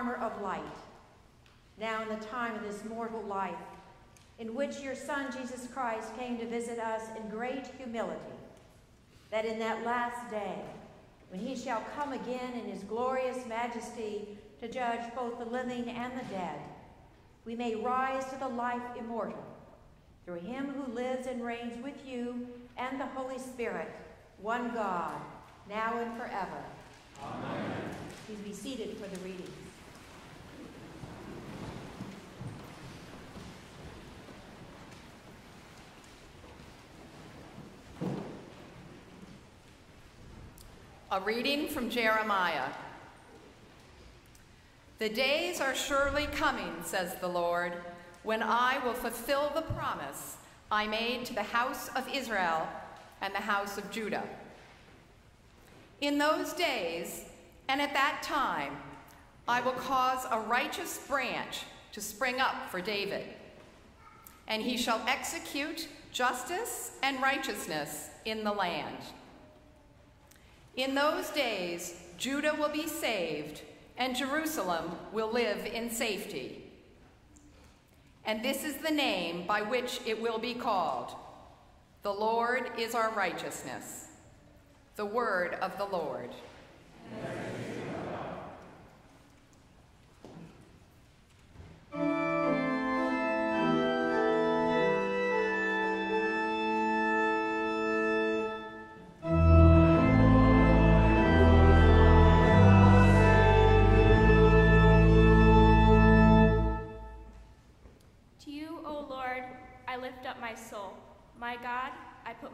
Armor of light. Now in the time of this mortal life, in which your Son Jesus Christ came to visit us in great humility, that in that last day, when he shall come again in his glorious majesty to judge both the living and the dead, we may rise to the life immortal through him who lives and reigns with you and the Holy Spirit, one God, now and forever. Amen. Please be seated for the readings. A reading from Jeremiah. The days are surely coming, says the Lord, when I will fulfill the promise I made to the house of Israel and the house of Judah. In those days and at that time, I will cause a righteous branch to spring up for David, and he shall execute justice and righteousness in the land. In those days, Judah will be saved, and Jerusalem will live in safety. And this is the name by which it will be called The Lord is our righteousness. The word of the Lord. To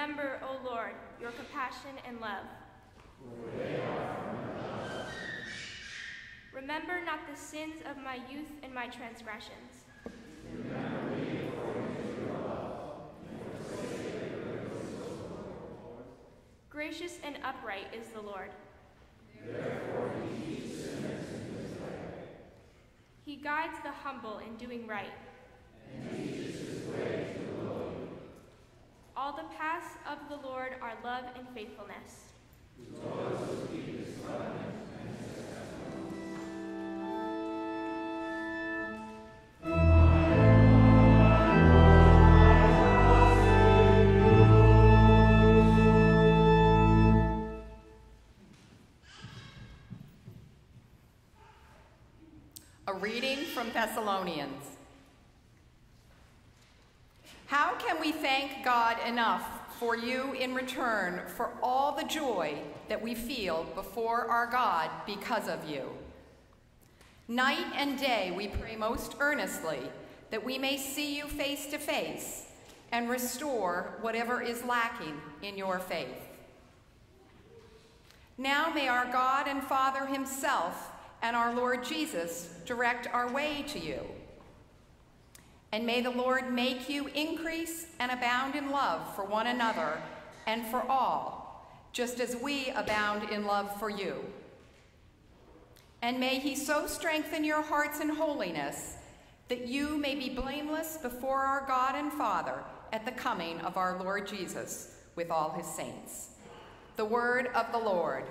Remember, O Lord, your compassion and love. Remember not the sins of my youth and my transgressions. Gracious and upright is the Lord. He guides the humble in doing right. All the paths of the Lord are love and faithfulness. A reading from Thessalonians. How can we thank God enough for you in return for all the joy that we feel before our God because of you. Night and day we pray most earnestly that we may see you face to face and restore whatever is lacking in your faith. Now may our God and Father Himself and our Lord Jesus direct our way to you. And may the Lord make you increase and abound in love for one another and for all, just as we abound in love for you. And may he so strengthen your hearts in holiness that you may be blameless before our God and Father at the coming of our Lord Jesus with all his saints. The word of the Lord.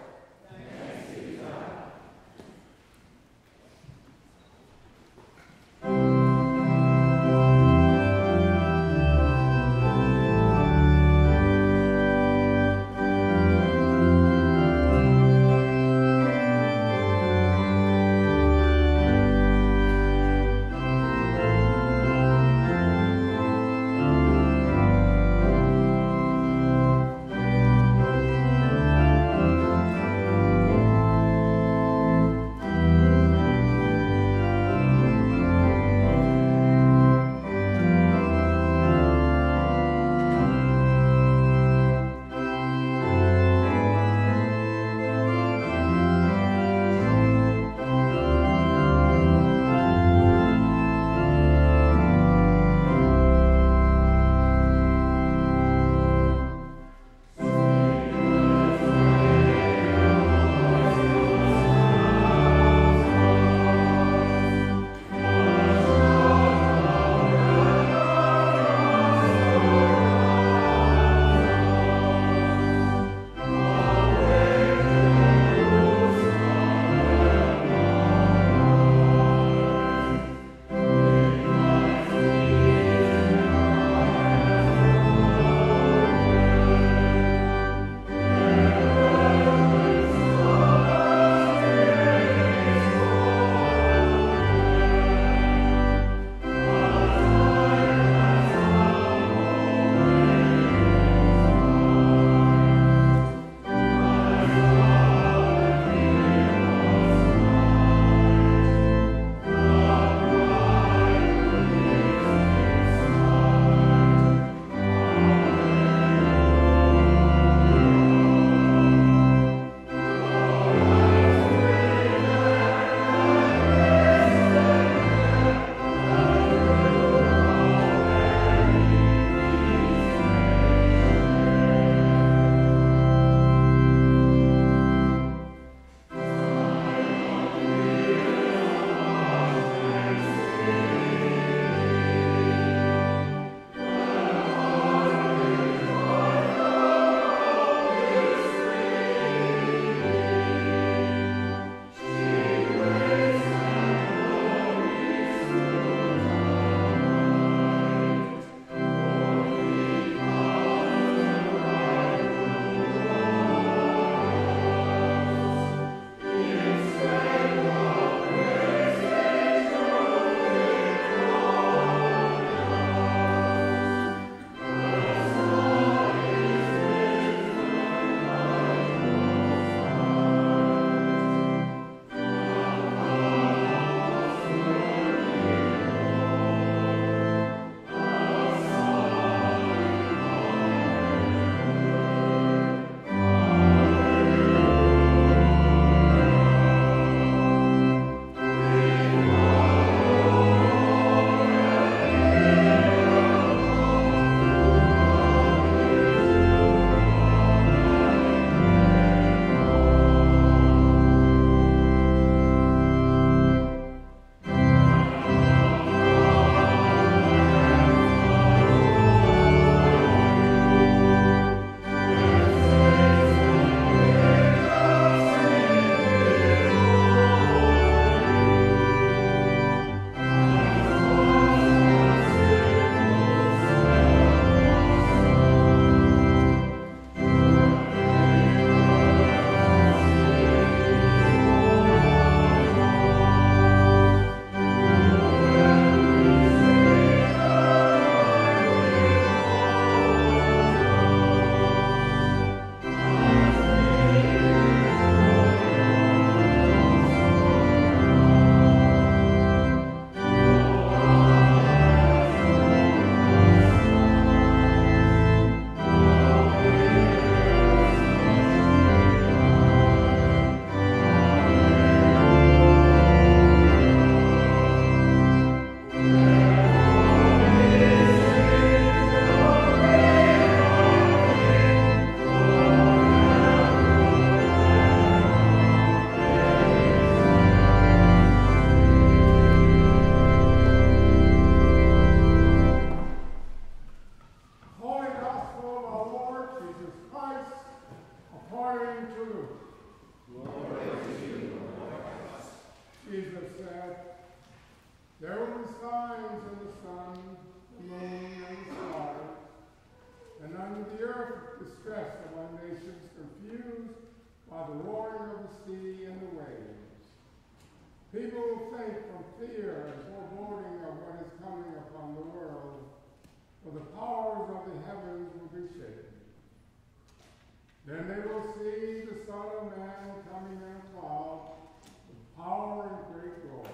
disgust among nations confused by the roaring of the sea and the waves. People will faint from fear and foreboding of what is coming upon the world, for the powers of the heavens will be shaken. Then they will see the Son of Man coming in a cloud with power and great glory.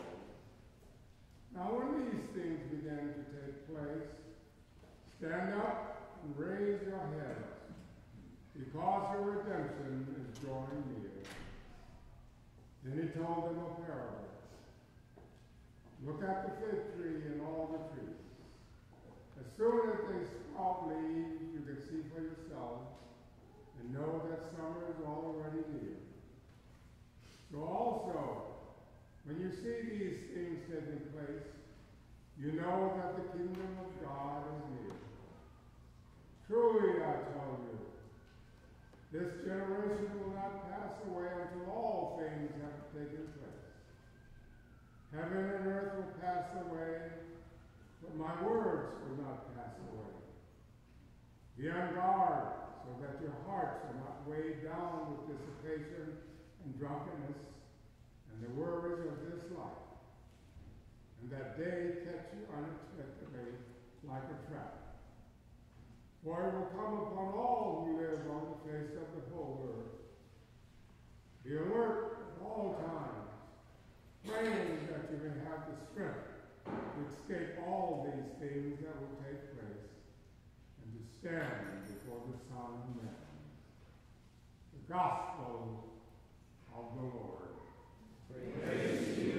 Now when these things begin to take place, stand up and raise your head because your redemption is drawing near. Then he told them a parable. Look at the fig tree and all the trees. As soon as they sprout leaves, you can see for yourself and know that summer is already near. So also, when you see these things taking place, you know that the kingdom of God is near. Truly, I tell you, this generation will not pass away until all things have taken place. Heaven and earth will pass away, but my words will not pass away. Be on guard so that your hearts are not weighed down with dissipation and drunkenness and the worries of this life, and that day catch you unexpectedly like a trap. For it will come upon all who live on the face of the whole earth. Be alert at all times, praying that you may have the strength to escape all these things that will take place and to stand before the Son of Man. The Gospel of the Lord. Praise to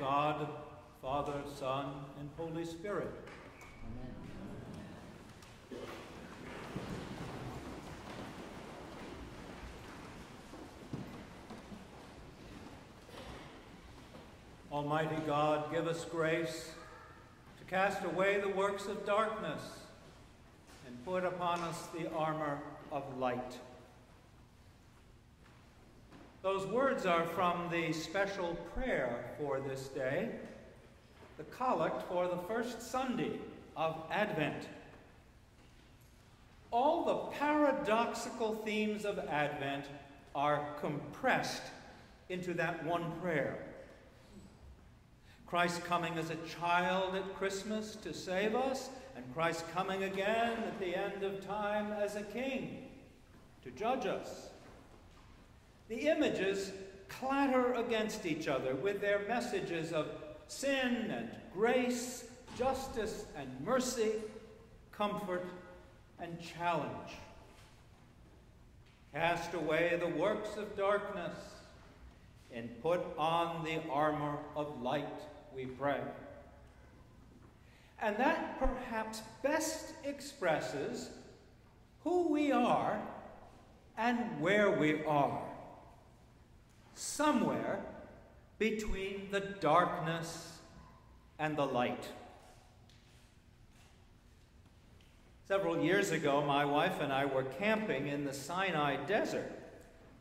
God, Father, Son, and Holy Spirit. Amen. Almighty God, give us grace to cast away the works of darkness and put upon us the armor of light. Those words are from the special prayer for this day, the collect for the first Sunday of Advent. All the paradoxical themes of Advent are compressed into that one prayer. Christ coming as a child at Christmas to save us, and Christ coming again at the end of time as a king to judge us. The images clatter against each other with their messages of sin and grace, justice and mercy, comfort and challenge. Cast away the works of darkness and put on the armor of light, we pray. And that perhaps best expresses who we are and where we are somewhere between the darkness and the light. Several years ago, my wife and I were camping in the Sinai desert,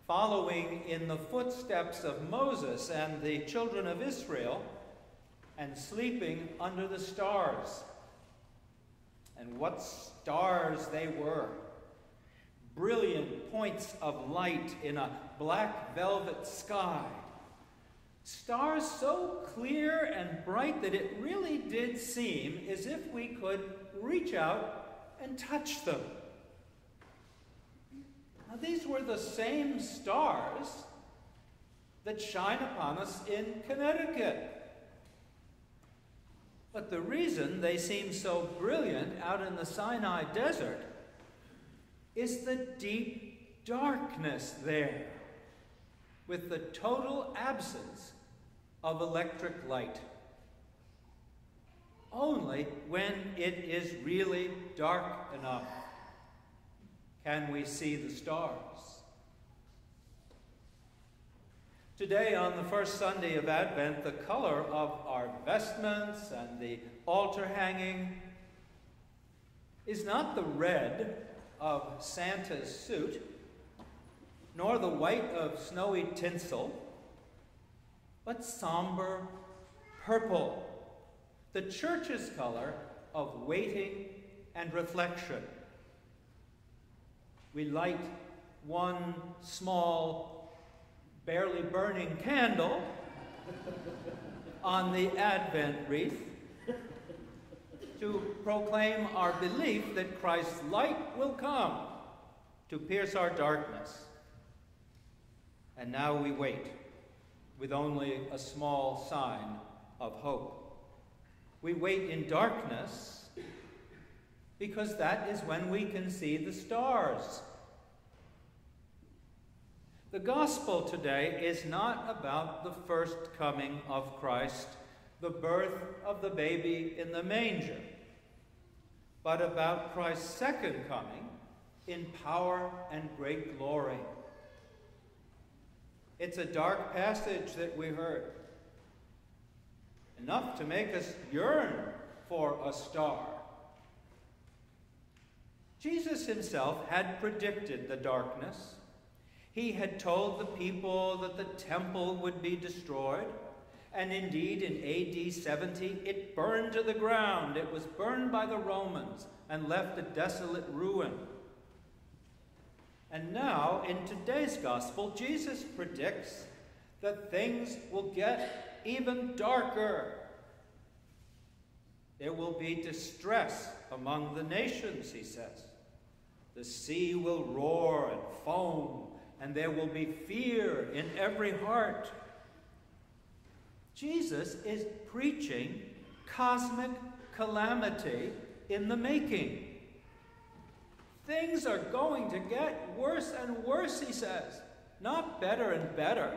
following in the footsteps of Moses and the children of Israel, and sleeping under the stars. And what stars they were! Brilliant points of light in a black velvet sky. Stars so clear and bright that it really did seem as if we could reach out and touch them. Now, these were the same stars that shine upon us in Connecticut. But the reason they seem so brilliant out in the Sinai desert is the deep darkness there with the total absence of electric light. Only when it is really dark enough can we see the stars. Today, on the first Sunday of Advent, the color of our vestments and the altar hanging is not the red of Santa's suit, nor the white of snowy tinsel, but somber purple, the church's color of waiting and reflection. We light one small, barely burning candle on the Advent wreath to proclaim our belief that Christ's light will come to pierce our darkness. And now we wait with only a small sign of hope. We wait in darkness because that is when we can see the stars. The gospel today is not about the first coming of Christ, the birth of the baby in the manger, but about Christ's second coming in power and great glory. It's a dark passage that we heard, enough to make us yearn for a star. Jesus himself had predicted the darkness he had told the people that the temple would be destroyed, and indeed in AD 70 it burned to the ground. It was burned by the Romans and left a desolate ruin. And now, in today's gospel, Jesus predicts that things will get even darker. There will be distress among the nations, he says. The sea will roar and foam and there will be fear in every heart. Jesus is preaching cosmic calamity in the making. Things are going to get worse and worse, he says, not better and better.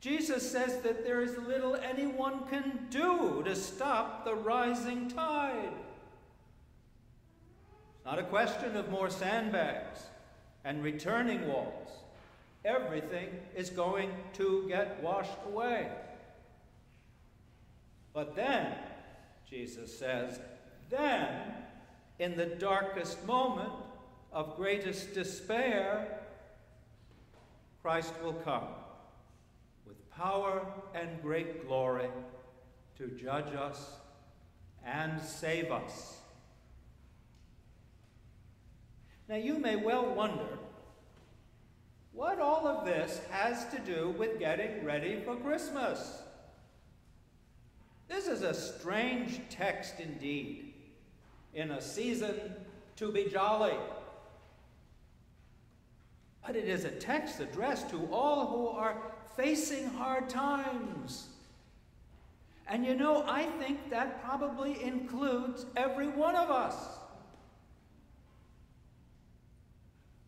Jesus says that there is little anyone can do to stop the rising tide. It's not a question of more sandbags and returning walls. Everything is going to get washed away. But then, Jesus says, then, in the darkest moment of greatest despair, Christ will come with power and great glory to judge us and save us. Now, you may well wonder what all of this has to do with getting ready for Christmas. This is a strange text indeed, in a season to be jolly. But it is a text addressed to all who are facing hard times. And you know, I think that probably includes every one of us.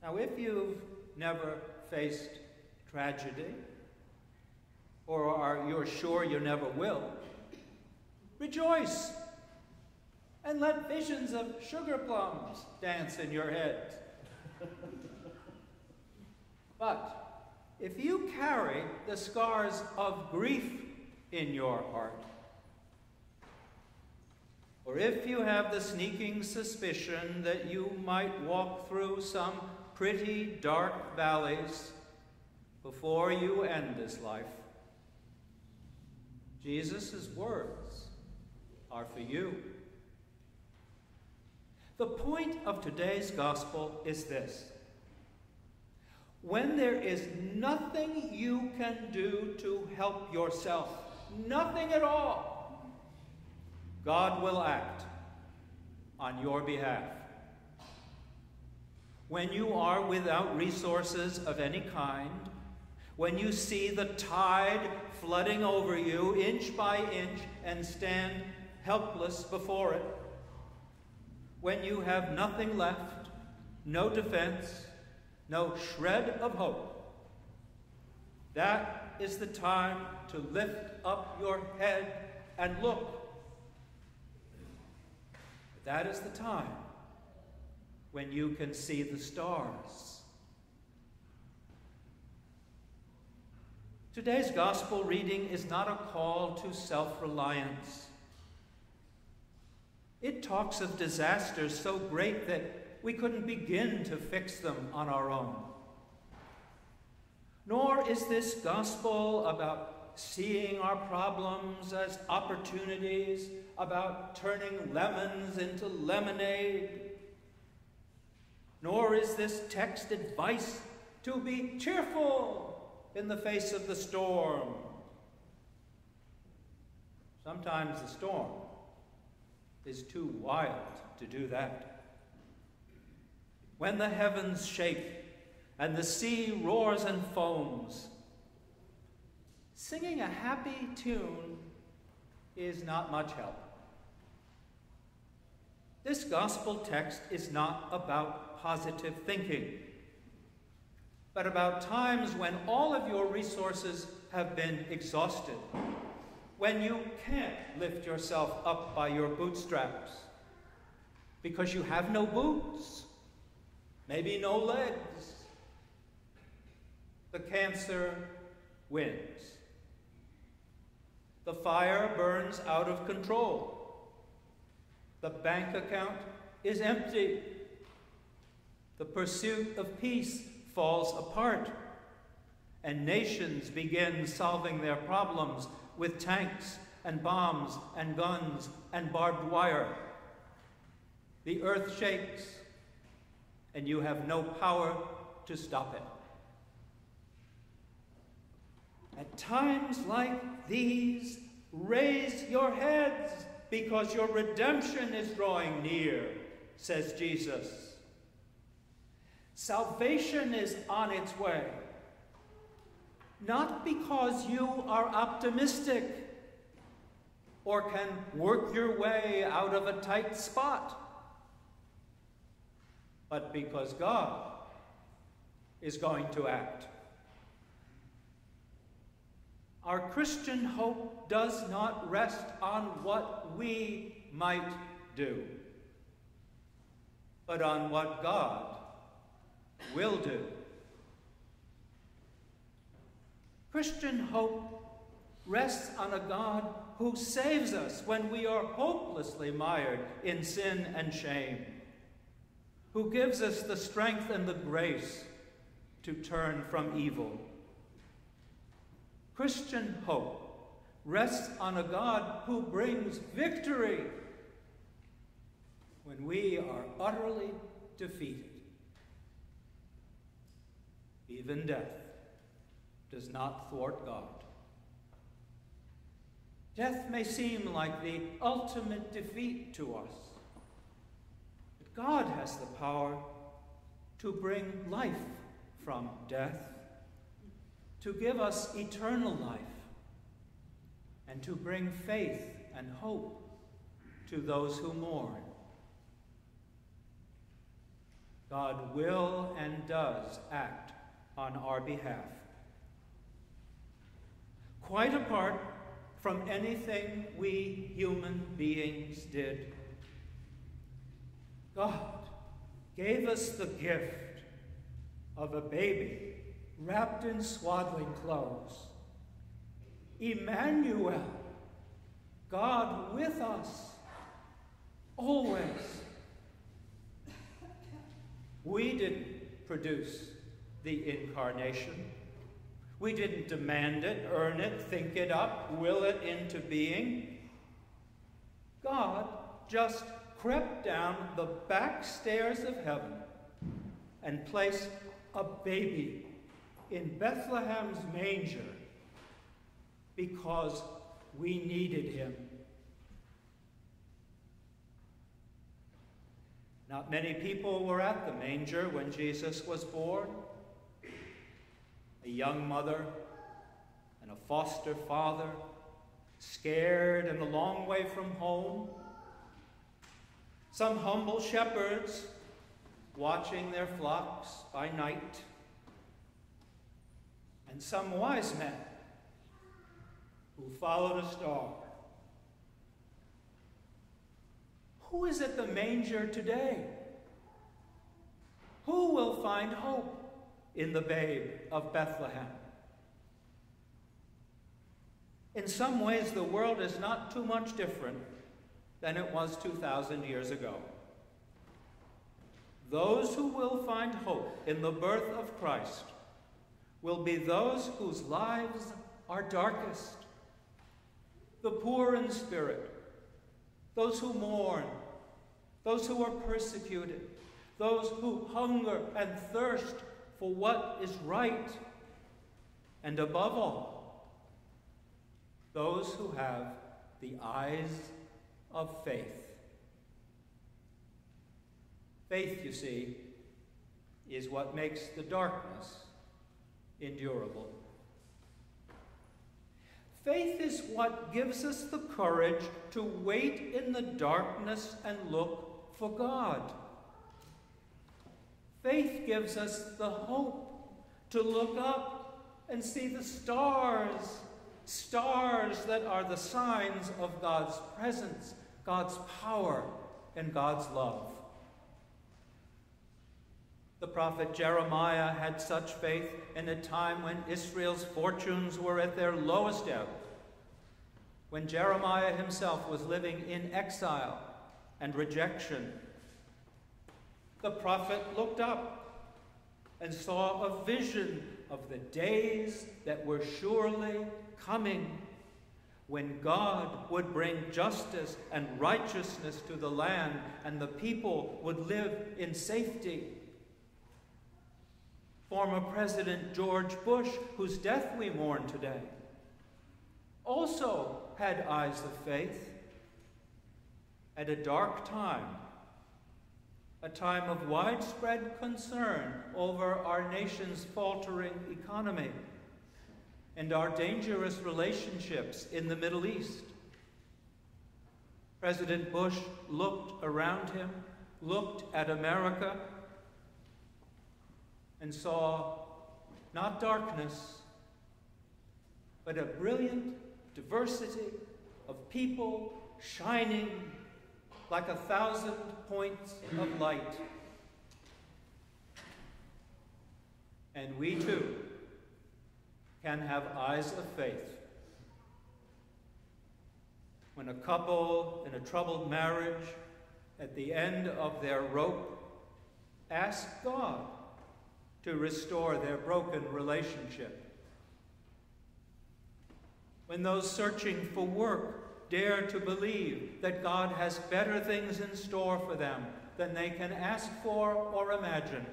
Now, if you've never faced tragedy, or are you're sure you never will, rejoice and let visions of sugar plums dance in your head. but if you carry the scars of grief in your heart, or if you have the sneaking suspicion that you might walk through some pretty dark valleys before you end this life. Jesus' words are for you. The point of today's gospel is this. When there is nothing you can do to help yourself, nothing at all, God will act on your behalf when you are without resources of any kind, when you see the tide flooding over you inch by inch and stand helpless before it, when you have nothing left, no defense, no shred of hope, that is the time to lift up your head and look. That is the time when you can see the stars. Today's gospel reading is not a call to self reliance. It talks of disasters so great that we couldn't begin to fix them on our own. Nor is this gospel about seeing our problems as opportunities, about turning lemons into lemonade. Nor is this text advice to be cheerful in the face of the storm. Sometimes the storm is too wild to do that. When the heavens shake and the sea roars and foams, singing a happy tune is not much help. This gospel text is not about positive thinking, but about times when all of your resources have been exhausted, when you can't lift yourself up by your bootstraps because you have no boots, maybe no legs. The cancer wins. The fire burns out of control. The bank account is empty. The pursuit of peace falls apart. And nations begin solving their problems with tanks and bombs and guns and barbed wire. The earth shakes, and you have no power to stop it. At times like these, raise your heads because your redemption is drawing near, says Jesus. Salvation is on its way, not because you are optimistic or can work your way out of a tight spot, but because God is going to act. Our Christian hope does not rest on what we might do, but on what God will do. Christian hope rests on a God who saves us when we are hopelessly mired in sin and shame, who gives us the strength and the grace to turn from evil Christian hope rests on a God who brings victory when we are utterly defeated. Even death does not thwart God. Death may seem like the ultimate defeat to us, but God has the power to bring life from death to give us eternal life and to bring faith and hope to those who mourn. God will and does act on our behalf. Quite apart from anything we human beings did, God gave us the gift of a baby wrapped in swaddling clothes. Emmanuel, God with us, always. We didn't produce the incarnation. We didn't demand it, earn it, think it up, will it into being. God just crept down the back stairs of heaven and placed a baby in Bethlehem's manger because we needed him. Not many people were at the manger when Jesus was born. A young mother and a foster father, scared and a long way from home. Some humble shepherds watching their flocks by night and some wise men who followed a star. Who is at the manger today? Who will find hope in the babe of Bethlehem? In some ways, the world is not too much different than it was 2,000 years ago. Those who will find hope in the birth of Christ will be those whose lives are darkest the poor in spirit, those who mourn, those who are persecuted, those who hunger and thirst for what is right, and above all, those who have the eyes of faith. Faith, you see, is what makes the darkness endurable. Faith is what gives us the courage to wait in the darkness and look for God. Faith gives us the hope to look up and see the stars, stars that are the signs of God's presence, God's power, and God's love. The prophet Jeremiah had such faith in a time when Israel's fortunes were at their lowest ebb, when Jeremiah himself was living in exile and rejection. The prophet looked up and saw a vision of the days that were surely coming when God would bring justice and righteousness to the land and the people would live in safety. Former President George Bush, whose death we mourn today, also had eyes of faith at a dark time, a time of widespread concern over our nation's faltering economy and our dangerous relationships in the Middle East. President Bush looked around him, looked at America, and saw not darkness, but a brilliant diversity of people shining like a thousand points of light. And we too can have eyes of faith. When a couple in a troubled marriage, at the end of their rope, ask God to restore their broken relationship. When those searching for work dare to believe that God has better things in store for them than they can ask for or imagine.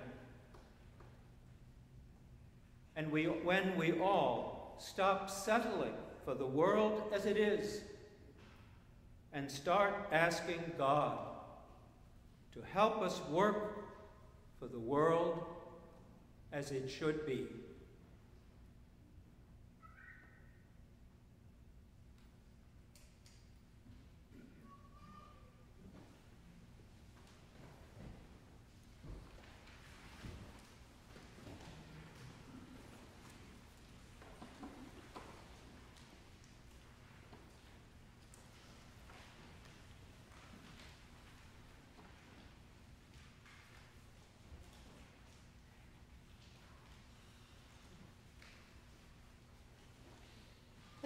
And we, when we all stop settling for the world as it is and start asking God to help us work for the world as it should be.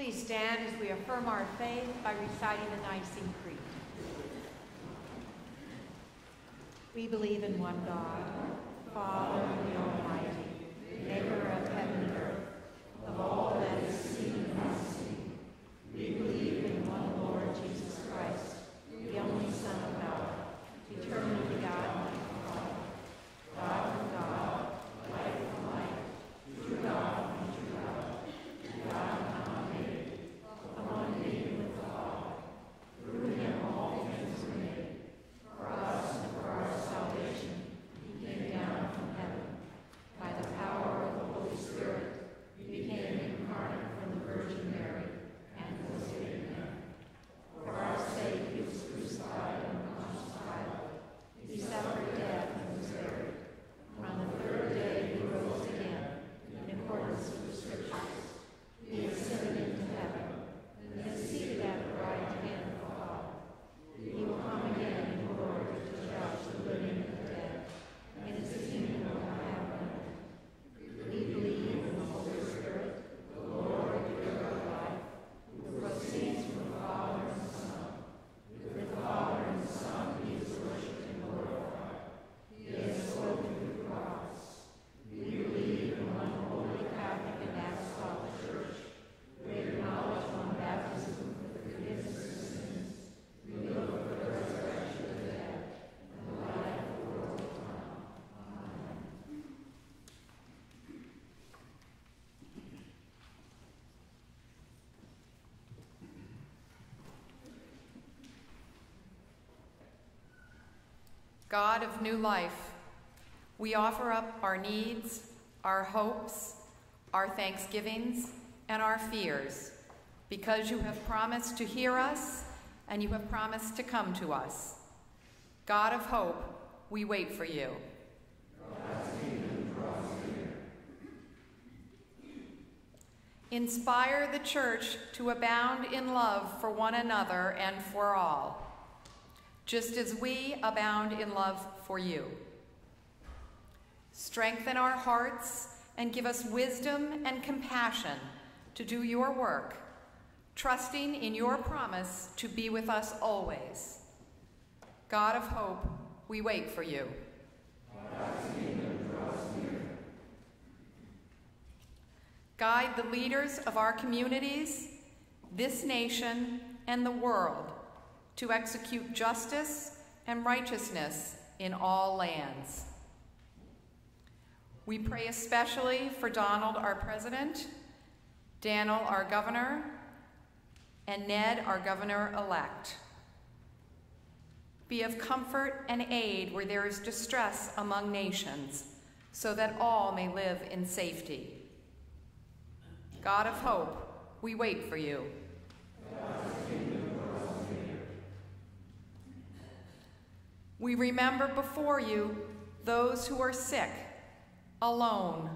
Please stand as we affirm our faith by reciting the Nicene Creed. We believe in one God, Father, the Almighty, maker of heaven and earth, of all that is seen and unseen. We believe in one Lord Jesus Christ, the only Son of God, eternally begotten of God, God from God, light from light, true God from true God, God not made, one being with the Father. Through him all things were made. For us and for our salvation, he came down from heaven, God of new life, we offer up our needs, our hopes, our thanksgivings, and our fears, because you have promised to hear us and you have promised to come to us. God of hope, we wait for you. Inspire the church to abound in love for one another and for all, just as we abound in love for you. Strengthen our hearts and give us wisdom and compassion to do your work, trusting in your promise to be with us always. God of hope, we wait for you. Guide the leaders of our communities, this nation, and the world to execute justice and righteousness in all lands. We pray especially for Donald, our president, Daniel, our governor, and Ned, our governor-elect. Be of comfort and aid where there is distress among nations, so that all may live in safety. God of hope, we wait for you. We remember before you those who are sick, alone,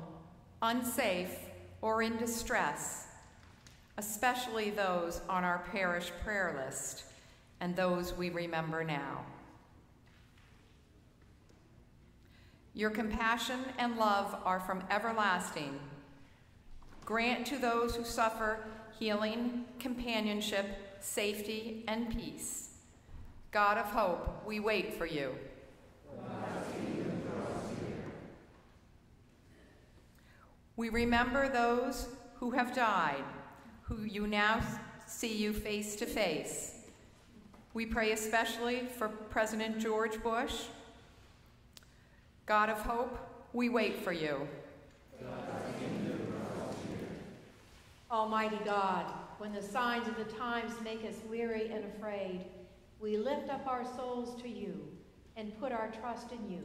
unsafe, or in distress, especially those on our parish prayer list and those we remember now. Your compassion and love are from everlasting. Grant to those who suffer healing, companionship, safety, and peace. God of hope, we wait for you. We remember those who have died, who you now see you face to face. We pray especially for President George Bush. God of hope, we wait for you. Almighty God, when the signs of the times make us weary and afraid, we lift up our souls to you and put our trust in you.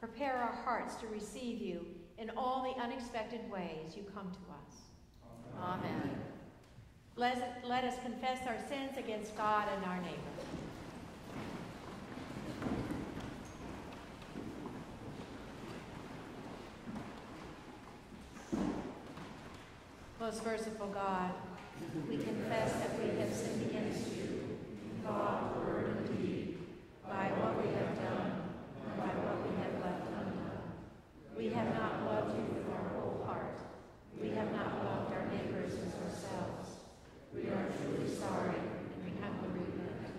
Prepare our hearts to receive you in all the unexpected ways you come to us. Amen. Let, let us confess our sins against God and our neighbor. Most merciful God, we confess that we have sinned against you, thought, word, and deed, by what we have done and by what we have left undone. We have not loved you with our whole heart. We have not loved our neighbors as ourselves. We are truly sorry and we humbly repent.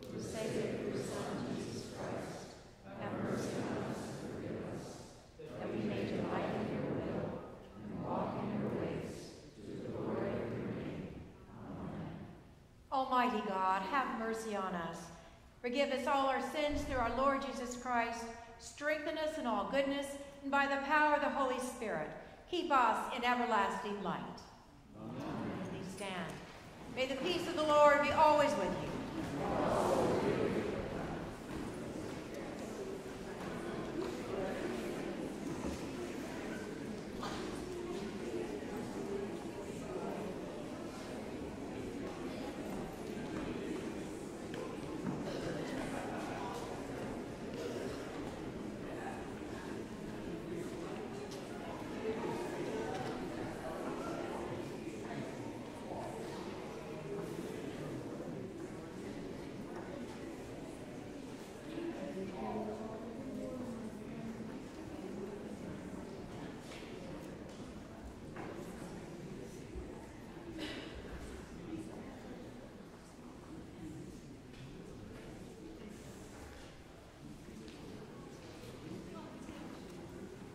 For the sake of your Son, Jesus Christ, have mercy on us and forgive us, that we may delight in your will and walk in your ways, to the glory of your name. Amen. Almighty God, have mercy on us. Forgive us all our sins through our Lord Jesus Christ. Strengthen us in all goodness, and by the power of the Holy Spirit, keep us in everlasting light. Amen. Please stand. May the peace of the Lord be always with you.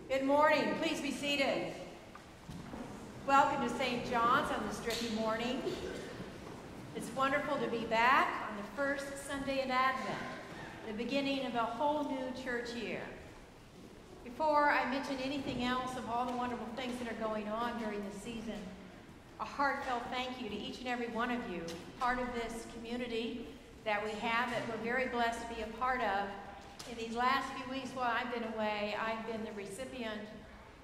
Good morning. Please be seated. Welcome to St. John's on this drippy morning. It's wonderful to be back on the first Sunday in Advent, the beginning of a whole new church year. Before I mention anything else of all the wonderful things that are going on during the season, a heartfelt thank you to each and every one of you, part of this community that we have that we're very blessed to be a part of. In these last few weeks while I've been away, I've been the recipient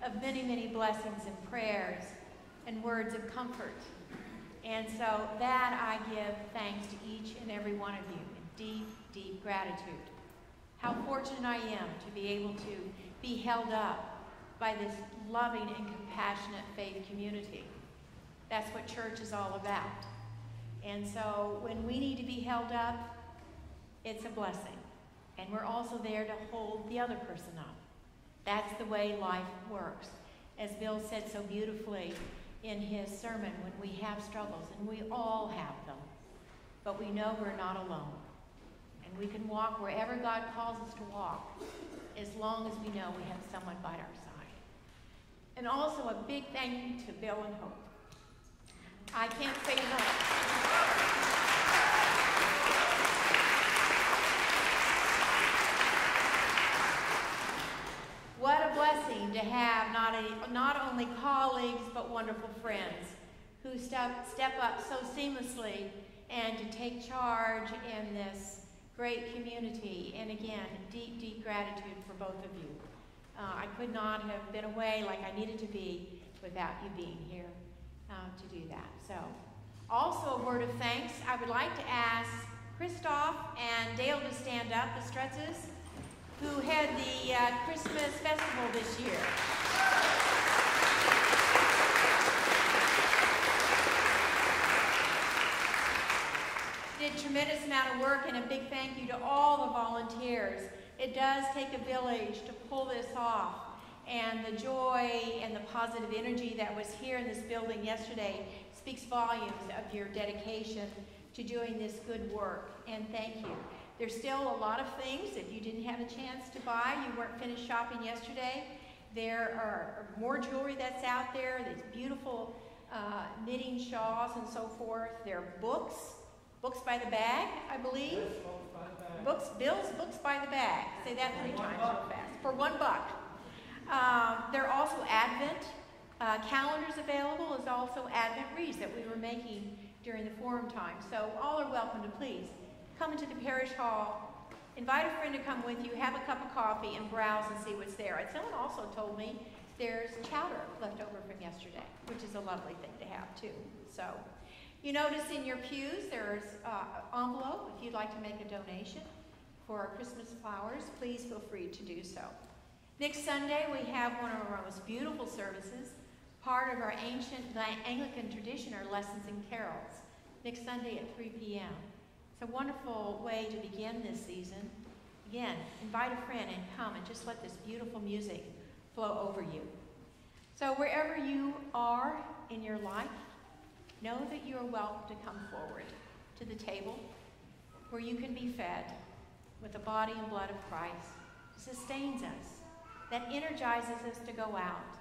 of many, many blessings and prayers and words of comfort. And so that I give thanks to each and every one of you in deep, deep gratitude. How fortunate I am to be able to be held up by this loving and compassionate faith community. That's what church is all about. And so when we need to be held up, it's a blessing. And we're also there to hold the other person up. That's the way life works. As Bill said so beautifully in his sermon, when we have struggles, and we all have them, but we know we're not alone. And we can walk wherever God calls us to walk, as long as we know we have someone by our side. And also a big thank you to Bill and Hope. I can't say enough. What a blessing to have not, a, not only colleagues but wonderful friends who step, step up so seamlessly and to take charge in this great community. And again, deep, deep gratitude for both of you. Uh, I could not have been away like I needed to be without you being here uh, to do that. So, also a word of thanks. I would like to ask Christoph and Dale to stand up, the Stretzes who had the uh, Christmas festival this year. Did tremendous amount of work and a big thank you to all the volunteers. It does take a village to pull this off. And the joy and the positive energy that was here in this building yesterday speaks volumes of your dedication to doing this good work. And thank you. There's still a lot of things. that you didn't have a chance to buy, you weren't finished shopping yesterday, there are more jewelry that's out there. There's beautiful uh, knitting shawls and so forth. There are books, books by the bag, I believe. Books, Bill's books by the bag. Say that three times real fast. For one buck. Um, there are also Advent uh, calendars available. Is also Advent wreaths that we were making during the forum time. So all are welcome to please come into the parish hall, invite a friend to come with you, have a cup of coffee, and browse and see what's there. And someone also told me there's chowder left over from yesterday, which is a lovely thing to have too. So you notice in your pews there's uh, envelope if you'd like to make a donation for our Christmas flowers, please feel free to do so. Next Sunday, we have one of our most beautiful services, part of our ancient Anglican tradition, our lessons and carols, next Sunday at 3 p.m. It's a wonderful way to begin this season. Again, invite a friend and come and just let this beautiful music flow over you. So, wherever you are in your life, know that you are welcome to come forward to the table where you can be fed with the body and blood of Christ, sustains us, that energizes us to go out,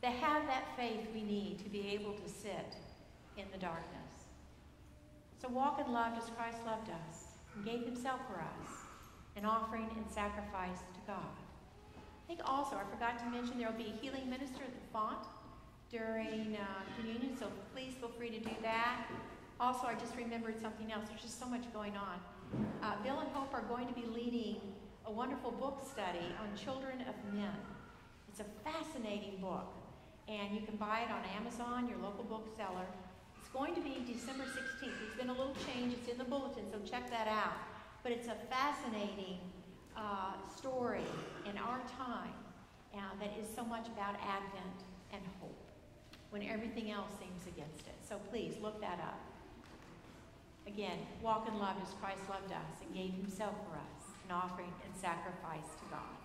to have that faith we need to be able to sit in the darkness. So walk in love as Christ loved us and gave himself for us, an offering and sacrifice to God. I think also, I forgot to mention, there will be a healing minister at the font during uh, communion, so please feel free to do that. Also, I just remembered something else. There's just so much going on. Uh, Bill and Hope are going to be leading a wonderful book study on children of men. It's a fascinating book, and you can buy it on Amazon, your local bookseller. It's going to be December 16th. There's been a little change. It's in the bulletin, so check that out. But it's a fascinating uh, story in our time uh, that is so much about Advent and hope when everything else seems against it. So please look that up. Again, walk in love as Christ loved us and gave himself for us, an offering and sacrifice to God.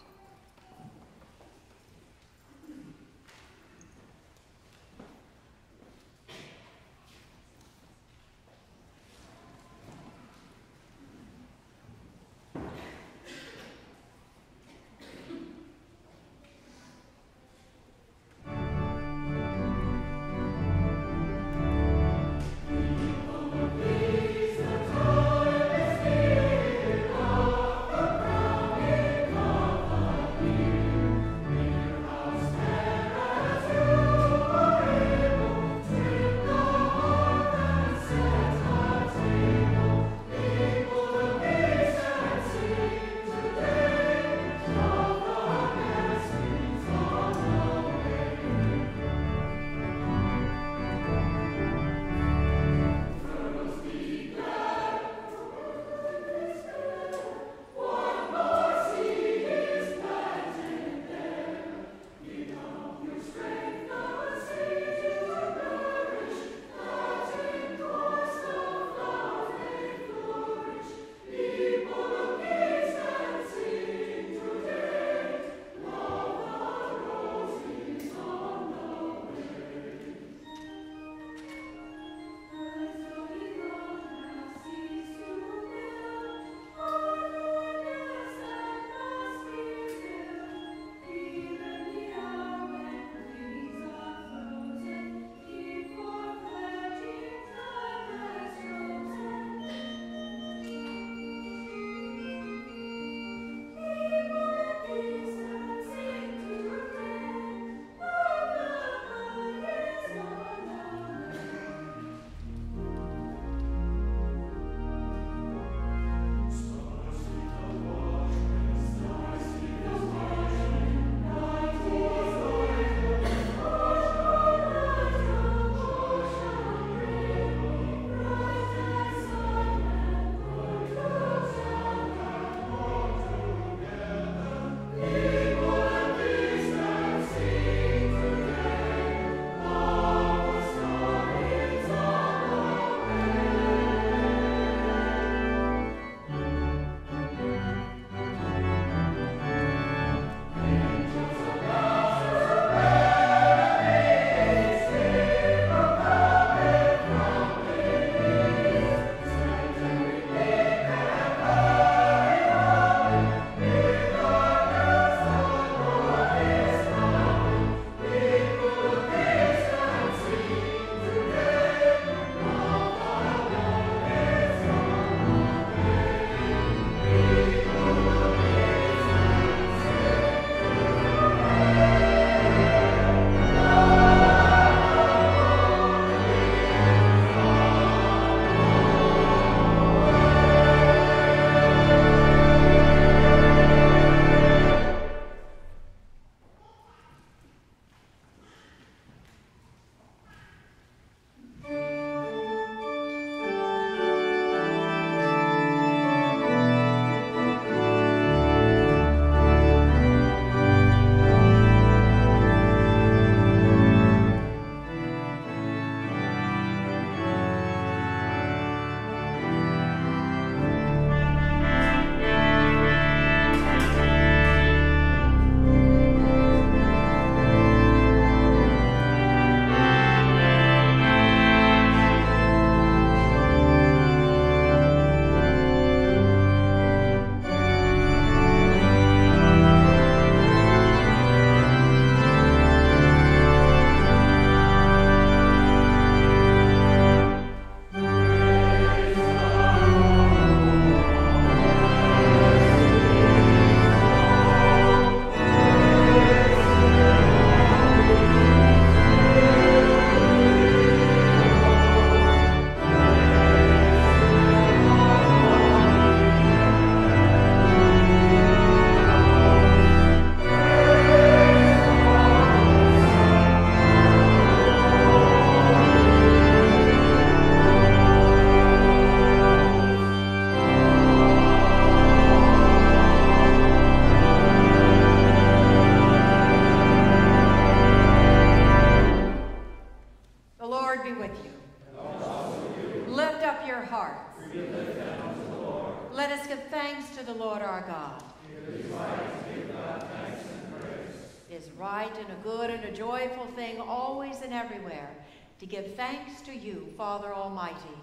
Father Almighty,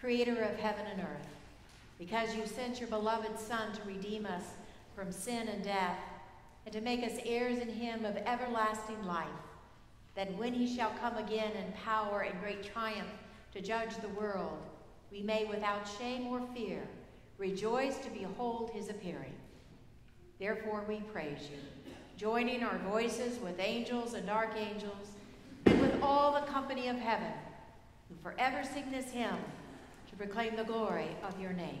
creator of heaven and earth, because you sent your beloved Son to redeem us from sin and death and to make us heirs in him of everlasting life, that when he shall come again in power and great triumph to judge the world, we may without shame or fear rejoice to behold his appearing. Therefore we praise you, joining our voices with angels and archangels, and with all the company of heaven, forever sing this hymn to proclaim the glory of your name.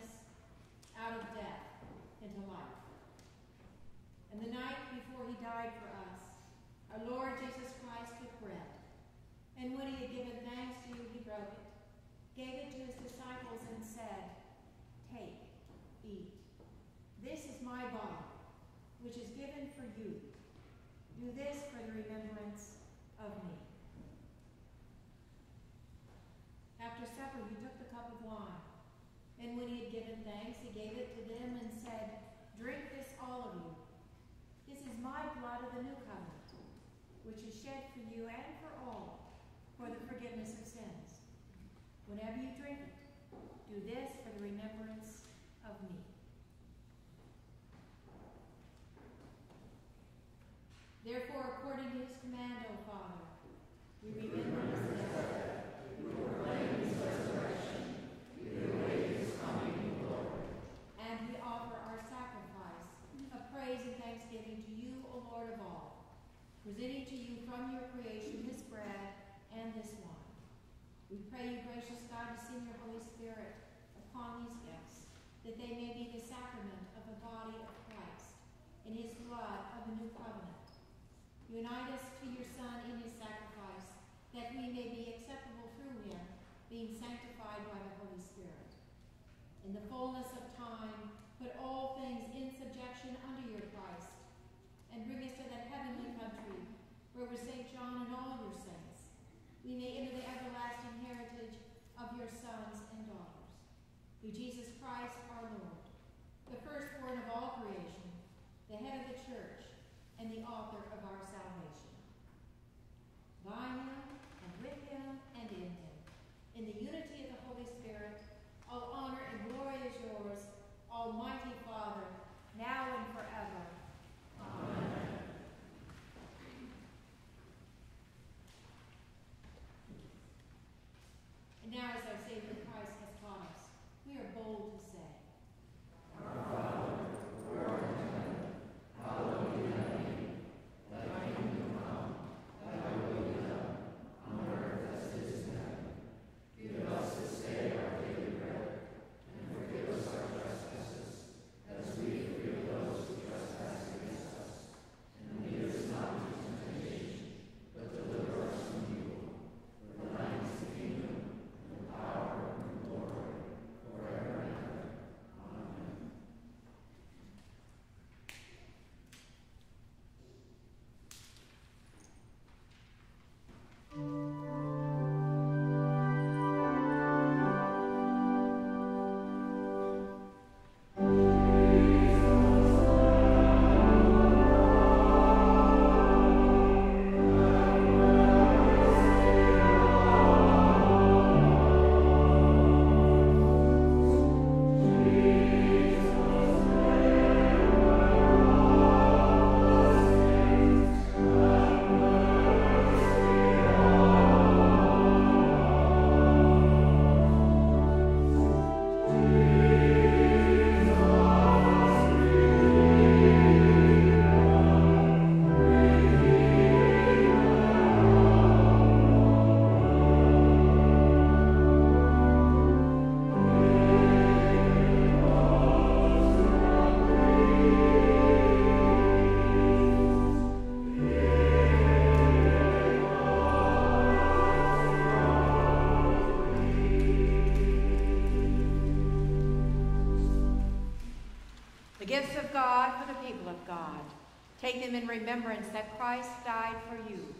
In remembrance that Christ died for you,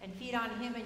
and feed on him in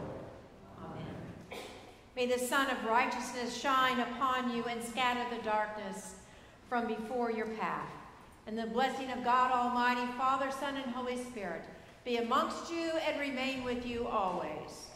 May the Sun of righteousness shine upon you and scatter the darkness from before your path. And the blessing of God Almighty, Father, Son, and Holy Spirit be amongst you and remain with you always.